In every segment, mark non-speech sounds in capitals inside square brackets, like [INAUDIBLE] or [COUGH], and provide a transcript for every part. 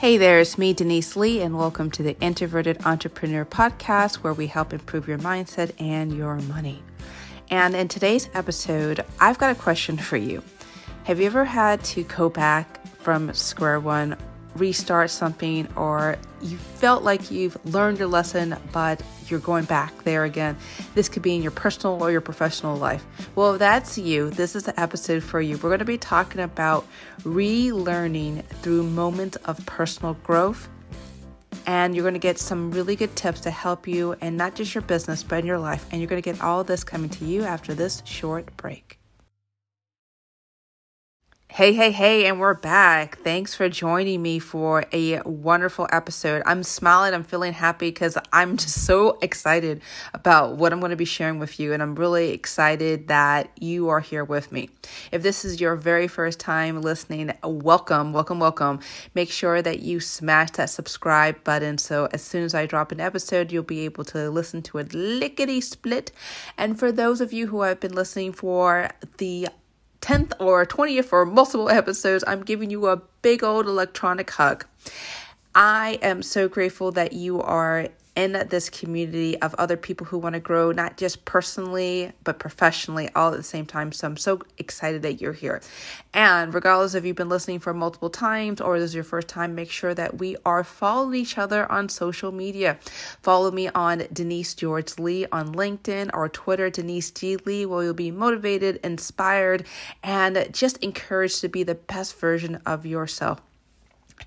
Hey there, it's me, Denise Lee, and welcome to the Introverted Entrepreneur Podcast, where we help improve your mindset and your money. And in today's episode, I've got a question for you. Have you ever had to go back from square one, restart something, or you felt like you've learned your lesson, but you're going back there again. This could be in your personal or your professional life. Well, that's you, this is the episode for you. We're going to be talking about relearning through moments of personal growth. And you're going to get some really good tips to help you and not just your business, but in your life. And you're going to get all this coming to you after this short break. Hey, hey, hey, and we're back. Thanks for joining me for a wonderful episode. I'm smiling, I'm feeling happy because I'm just so excited about what I'm going to be sharing with you, and I'm really excited that you are here with me. If this is your very first time listening, welcome, welcome, welcome. Make sure that you smash that subscribe button so as soon as I drop an episode, you'll be able to listen to it lickety split. And for those of you who have been listening for the 10th or 20th or multiple episodes, I'm giving you a big old electronic hug. I am so grateful that you are in this community of other people who want to grow, not just personally, but professionally, all at the same time. So I'm so excited that you're here. And regardless if you've been listening for multiple times or this is your first time, make sure that we are following each other on social media. Follow me on Denise George Lee on LinkedIn or Twitter, Denise G. Lee, where you'll be motivated, inspired, and just encouraged to be the best version of yourself.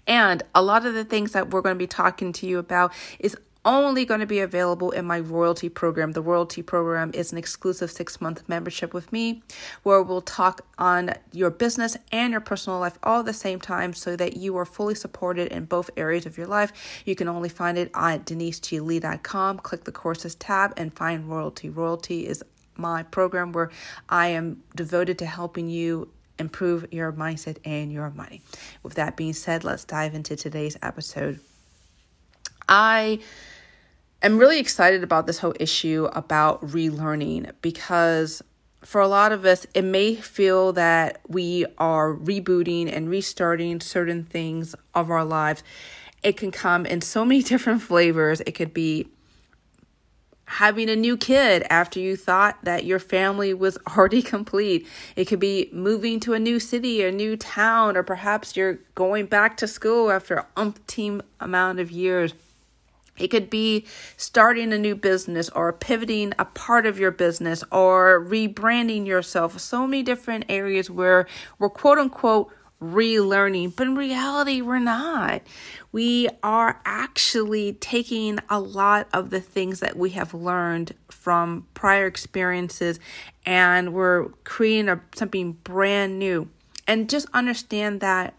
And a lot of the things that we're going to be talking to you about is only going to be available in my royalty program. The royalty program is an exclusive six month membership with me where we'll talk on your business and your personal life all at the same time so that you are fully supported in both areas of your life. You can only find it at deniseglee.com. Click the courses tab and find royalty. Royalty is my program where I am devoted to helping you improve your mindset and your money. With that being said, let's dive into today's episode. I am really excited about this whole issue about relearning because for a lot of us, it may feel that we are rebooting and restarting certain things of our lives. It can come in so many [LAUGHS] different flavors. It could be having a new kid after you thought that your family was [LAUGHS] already complete. It could be moving to a new city, a new town, or perhaps you're going back to school after umpteen amount of years. It could be starting a new business or pivoting a part of your business or rebranding yourself. So many different areas where we're quote unquote relearning, but in reality, we're not. We are actually taking a lot of the things that we have learned from prior experiences and we're creating a, something brand new. And just understand that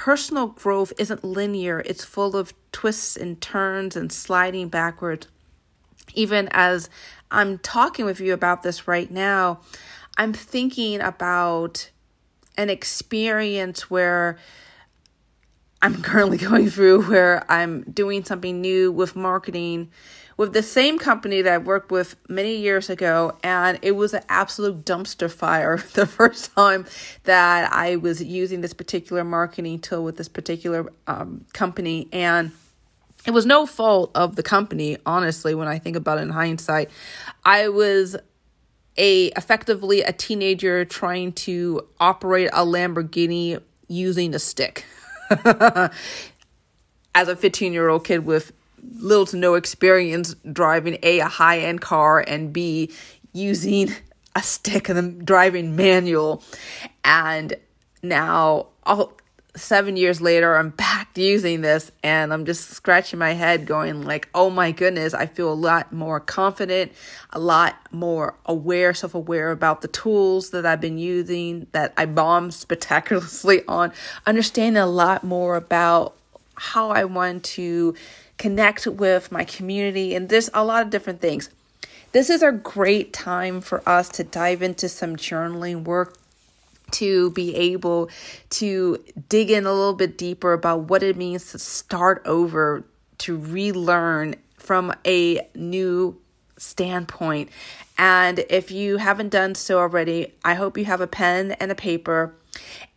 personal growth isn't linear, it's full of twists and turns and sliding backwards. Even as I'm talking with you about this right now, I'm thinking about an experience where I'm [LAUGHS] currently going through where I'm doing something new with marketing with the same company that I worked with many years ago, and it was an absolute dumpster fire [LAUGHS] the first time that I was using this particular marketing tool with this particular um, company. And it was no fault of the company, honestly, when I think about it in hindsight. I was a effectively a teenager trying to operate a Lamborghini using a stick. [LAUGHS] As a 15 year old kid with little to no experience driving A, a high end car, and B, using a stick and the driving manual. And now, all, seven years later, I'm back using this and I'm just scratching my head going like, oh my goodness, I feel a lot more confident, a lot more aware, self-aware about the tools that I've been using that I bombed spectacularly [LAUGHS] on, understanding a lot more about how I want to connect with my community, and there's a lot of different things. This is a great time for us to dive into some journaling work to be able to dig in a little bit deeper about what it means to start over, to relearn from a new standpoint. And if you haven't done so already, I hope you have a pen and a paper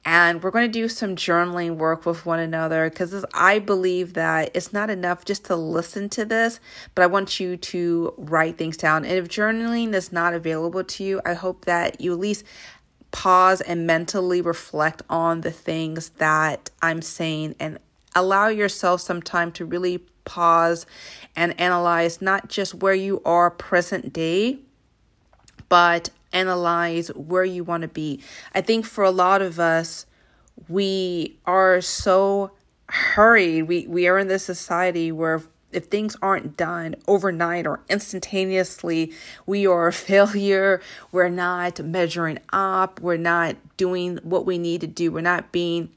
and we're going to do some journaling work with one another because I believe that it's not enough just to listen to this, but I want you to write things down. And if journaling is not available to you, I hope that you at least pause and mentally reflect on the things that I'm saying and allow yourself some time to really pause and analyze not just where you are present day, but analyze where you want to be. I think for a lot of us, we are so hurried. We we are in this society where if things aren't done overnight or instantaneously, we are a [LAUGHS] failure. We're not measuring up. We're not doing what we need to do. We're not being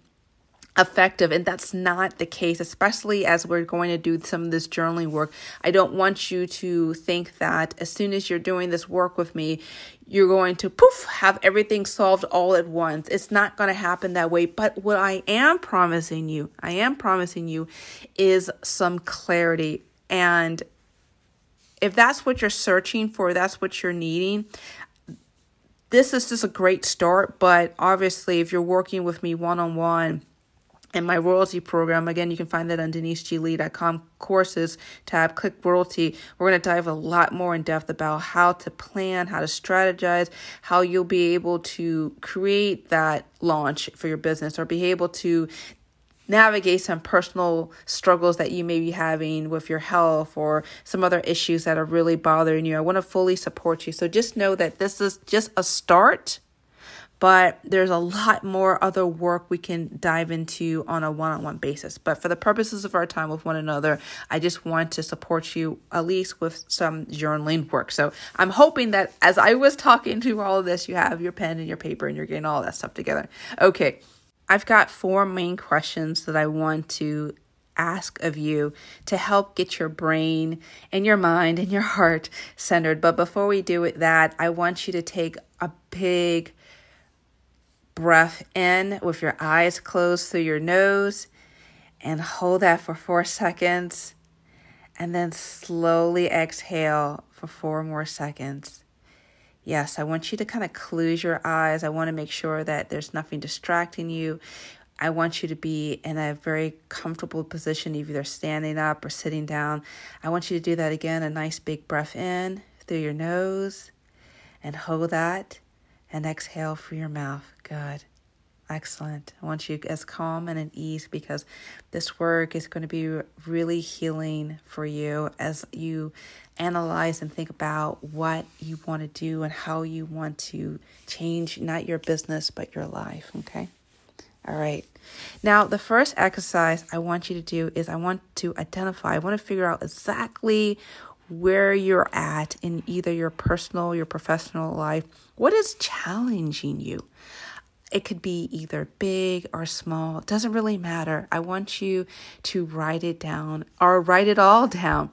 effective and that's not the case especially as we're going to do some of this journaling work. I don't want you to think that as soon as you're doing this work with me you're going to poof have everything solved all at once. It's not going to happen that way. But what i am promising you i am promising you is some clarity. And if that's what you're searching for that's what you're needing this is just a great start. But obviously if you're working with me one-on-one and my royalty program. Again, you can find that on deniseglee.com courses tab. Click royalty. We're going to dive a lot more in depth about how to plan, how to strategize, how you'll be able to create that launch for your business or be able to navigate some personal struggles that you may be having with your health or some other issues that are really bothering you. I want to fully support you. So just know that this is just a start but there's a lot more other work we can dive into on a one on one basis. But for the purposes of our time with one another, I just want to support you at least with some journaling work. So I'm hoping that as I was talking to all of this, you have your pen and your paper and you're getting all that stuff together. Okay, I've got four main questions that I want to ask of you to help get your brain and your mind and your heart centered. But before we do that I want you to take a big breath in with your eyes closed through your nose and hold that for four seconds. And then slowly exhale for four more seconds. Yes, I want you to kind of close your eyes. I want to make sure that there's nothing distracting you. I want you to be in a very comfortable position, either standing up or sitting down. I want you to do that again. A nice big breath in through your nose and hold that and exhale through your mouth. Good. Excellent. I want you as calm and at ease because this work is going to be really healing for you as you analyze and think about what you want to do and how you want to change not your business but your life. Okay. All right. Now, the first exercise I want you to do is I want to identify, I want to figure out exactly where you're at in either your personal, your professional life. What is challenging you? It could be either big or small. It doesn't really matter. I want you to write it down or write it all down.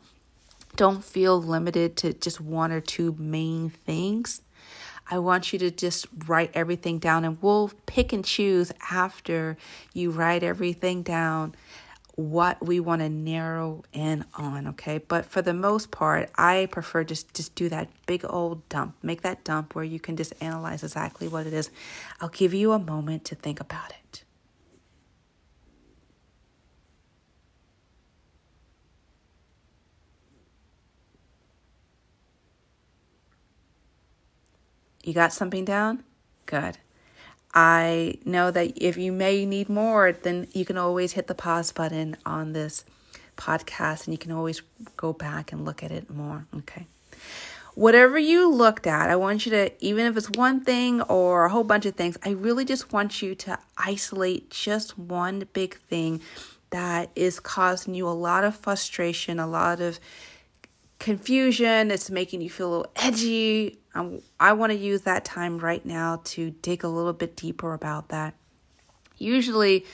Don't feel limited to just one or two main things. I want you to just write everything down and we'll pick and choose after you write everything down what we want to narrow in on, okay? But for the most part, I prefer just just do that big old dump. Make that dump where you can just analyze exactly what it is. I'll give you a moment to think about it. You got something down? Good. I know that if you may need more, then you can always hit the pause button on this podcast and you can always go back and look at it more. Okay. Whatever you looked at, I want you to, even if it's one thing or a whole bunch of things, I really just want you to isolate just one big thing that is causing you a lot of frustration, a lot of confusion. It's making you feel a little edgy, I, I want to use that time right now to dig a little bit deeper about that. Usually,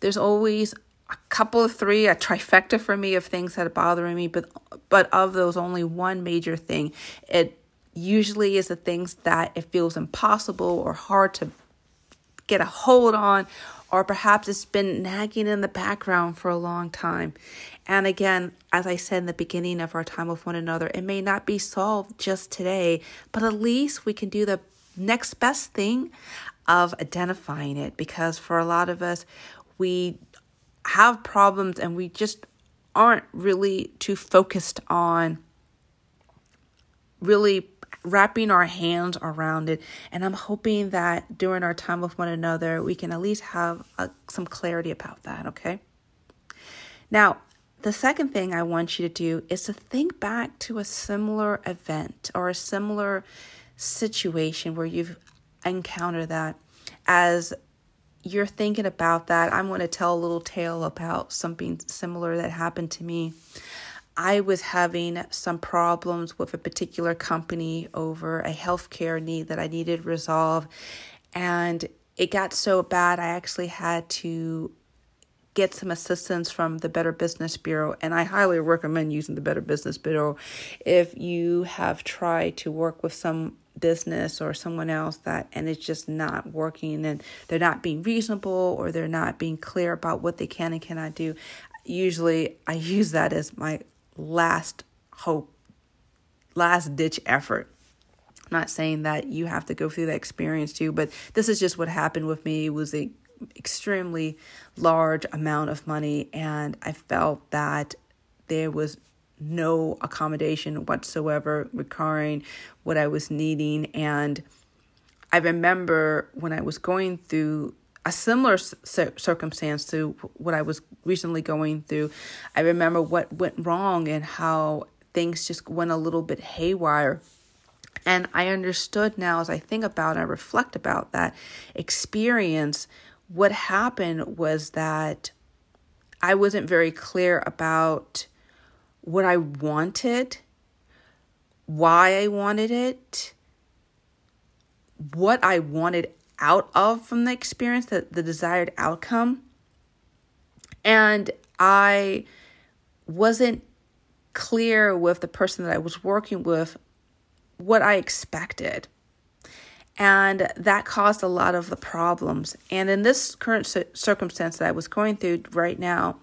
there's always a couple of three, a trifecta for me of things that are bothering me, but but of those, only one major thing. It usually is the things that it feels impossible or hard to get a hold on, or perhaps it's been nagging in the background for a long time. And again, as I said in the beginning of our time with one another, it may not be solved just today, but at least we can do the next best thing of identifying it because for a lot of us, we have problems and we just aren't really too focused on really wrapping our hands around it. And I'm hoping that during our time with one another, we can at least have uh, some clarity about that, okay? Now, the second thing I want you to do is to think back to a similar event or a similar situation where you've encountered that. As you're thinking about that, I'm going to tell a little tale about something similar that happened to me. I was having some problems with a particular company over a healthcare need that I needed resolved. And it got so bad, I actually had to get some assistance from the Better Business Bureau. And I highly recommend using the Better Business Bureau if you have tried to work with some business or someone else that and it's just not working and they're not being reasonable or they're not being clear about what they can and cannot do usually i [LAUGHS] use that as my last hope, last ditch effort. I'm not saying that you have to go through that experience too, but this is just what happened with me. It was a extremely large amount of money and I felt that there was no accommodation whatsoever regarding what I was needing and I remember when I was going through a similar circumstance to what I was recently going through. I remember what went wrong and how things just went a little bit haywire. And I understood now as I think about and I reflect about that experience, what happened was that I wasn't very clear about what I wanted, why I wanted it, what I wanted out of from the experience, the, the desired outcome. And I wasn't clear with the person that I was working with what I expected. And that caused a lot of the problems. And in this current circumstance that I was going through right now,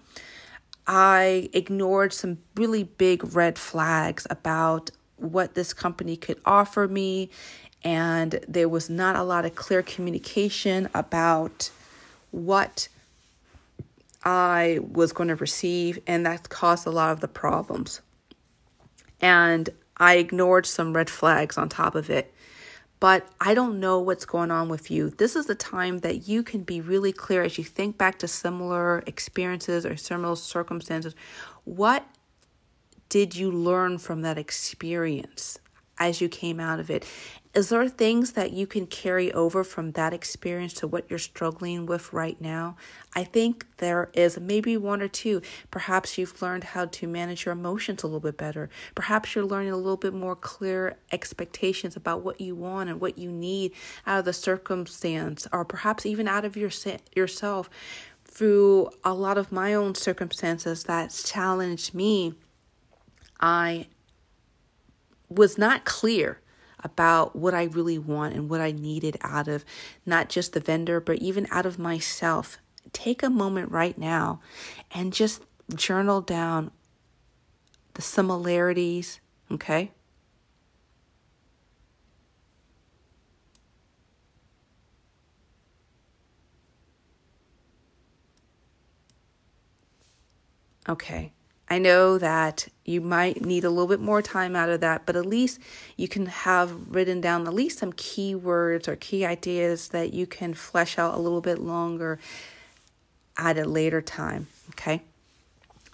I ignored some really big red flags about what this company could offer me and there was not a lot of clear communication about what I was going to receive, and that caused a lot of the problems. And I ignored some red flags on top of it. But I don't know what's going on with you. This is the time that you can be really clear as you think back to similar experiences or similar circumstances. What did you learn from that experience as you came out of it? Is there things that you can carry over from that experience to what you're struggling with right now? I think there is maybe one or two. Perhaps you've learned how to manage your emotions a little bit better. Perhaps you're learning a little bit more clear expectations about what you want and what you need out of the circumstance, or perhaps even out of your, yourself. Through a lot of my own circumstances that's challenged me, I was not clear about what I really want and what I needed out of not just the vendor, but even out of myself. Take a moment right now and just journal down the similarities, okay? Okay. I know that you might need a little bit more time out of that, but at least you can have written down at least some keywords or key ideas that you can flesh out a little bit longer at a later time. Okay.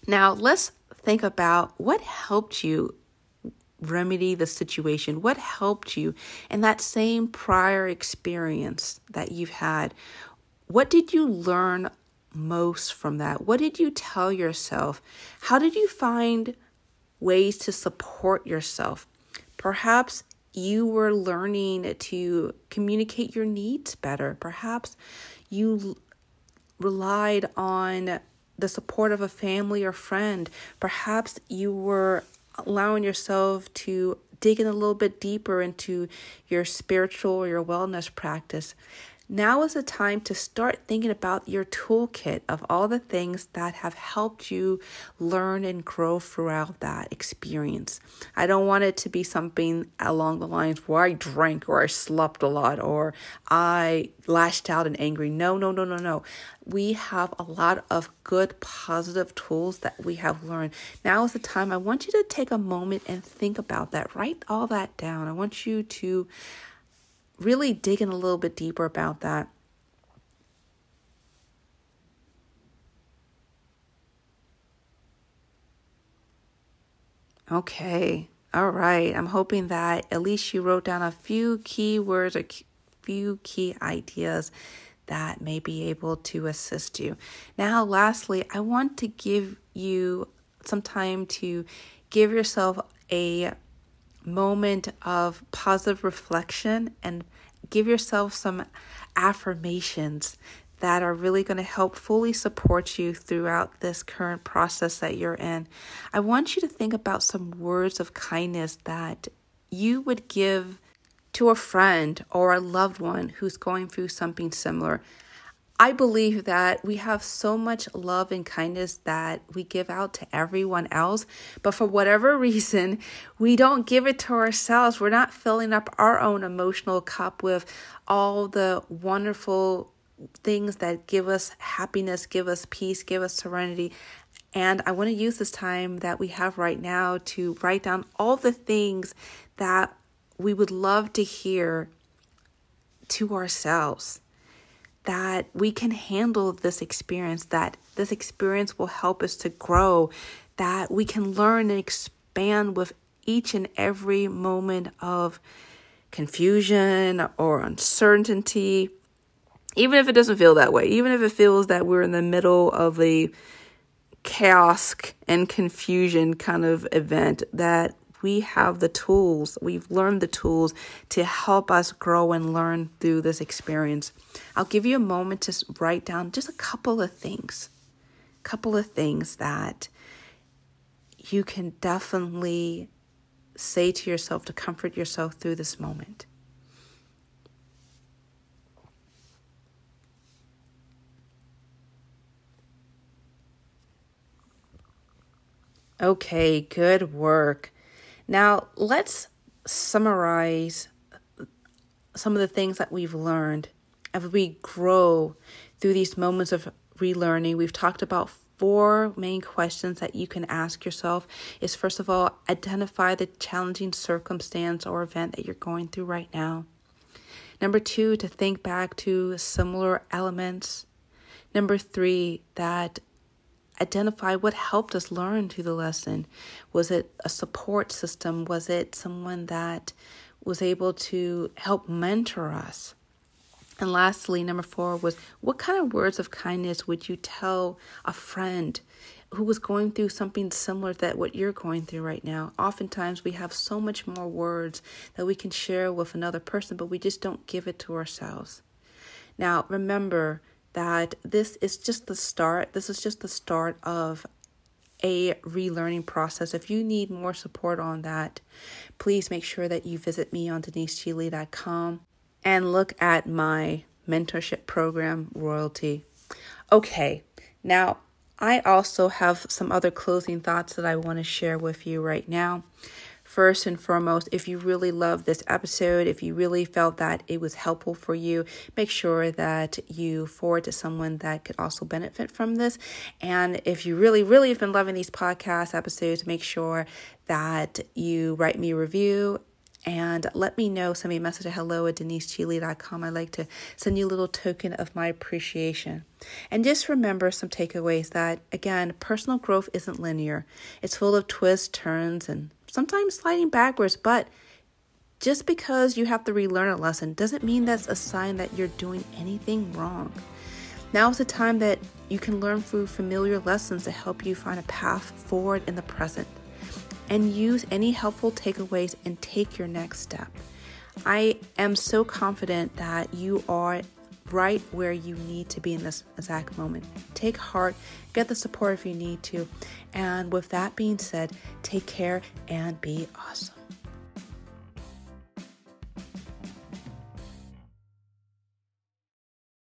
Now let's think about what helped you remedy the situation. What helped you in that same prior experience that you've had? What did you learn most from that? What did you tell yourself? How did you find ways to support yourself? Perhaps you were learning to communicate your needs better. Perhaps you relied on the support of a family or friend. Perhaps you were allowing yourself to dig in a little bit deeper into your spiritual or your wellness practice. Now is the time to start thinking about your toolkit of all the things that have helped you learn and grow throughout that experience. I don't want it to be something along the lines where I drank or I slept a lot or I lashed out and angry. No, no, no, no, no. We have a lot of good, positive tools that we have learned. Now is the time. I want you to take a moment and think about that. Write all that down. I want you to really digging a little bit deeper about that. Okay. All right. I'm hoping that at least you wrote down a few key words or few key ideas that may be able to assist you. Now, lastly, I want to give you some time to give yourself a moment of positive reflection and give yourself some affirmations that are really going to help fully support you throughout this current process that you're in. I want you to think about some words of kindness that you would give to a friend or a loved one who's going through something similar. I believe that we have so much love and kindness that we give out to everyone else, but for whatever [LAUGHS] reason, we don't give it to ourselves. We're not filling up our own emotional cup with all the wonderful things that give us happiness, give us peace, give us serenity. And I want to use this time that we have right now to write down all the things that we would love to hear to ourselves that we can handle this experience, that this experience will help us to grow, that we can learn and expand with each and every moment of confusion or uncertainty. Even if it doesn't feel that way, even if it feels that we're in the middle of a chaos and confusion kind of event, that we have the tools, we've learned the tools to help us grow and learn through this experience. I'll give you a moment to write down just a couple of things, couple of things that you can definitely say to yourself to comfort yourself through this moment. Okay, good work. Now, let's summarize some of the things that we've learned as we grow through these moments of relearning. We've talked about four main questions that you can ask yourself is first of all identify the challenging circumstance or event that you're going through right now number two to think back to similar elements number three that identify what helped us learn through the lesson. Was it a support system? Was it someone that was able to help mentor us? And lastly, number four was what kind of words of kindness would you tell a friend who was going through something similar to what you're going through right now? Oftentimes, we have so much more words that we can share with another person, but we just don't give it to ourselves. Now, remember, that this is just the start. This is just the start of a relearning process. If you need more support on that, please make sure that you visit me on deniseglee.com and look at my mentorship program, Royalty. Okay, now I also have some other closing thoughts that I want to share with you right now. First and foremost, if you really love this episode, if you really felt that it was helpful for you, make sure that you forward to someone that could also benefit from this. And if you really, really have been loving these podcast episodes, make sure that you write me a review and let me know. Send me a message at hello at deniseglee.com. I like to send you a little token of my appreciation. And just remember some takeaways that, again, personal growth isn't linear, it's full of twists, turns, and sometimes sliding backwards, but just because you have to relearn a lesson doesn't mean that's a sign that you're doing anything wrong. Now is the time that you can learn through familiar lessons to help you find a path forward in the present and use any helpful takeaways and take your next step. I am so confident that you are right where you need to be in this exact moment. Take heart, get the support if you need to. And with that being said, take care and be awesome.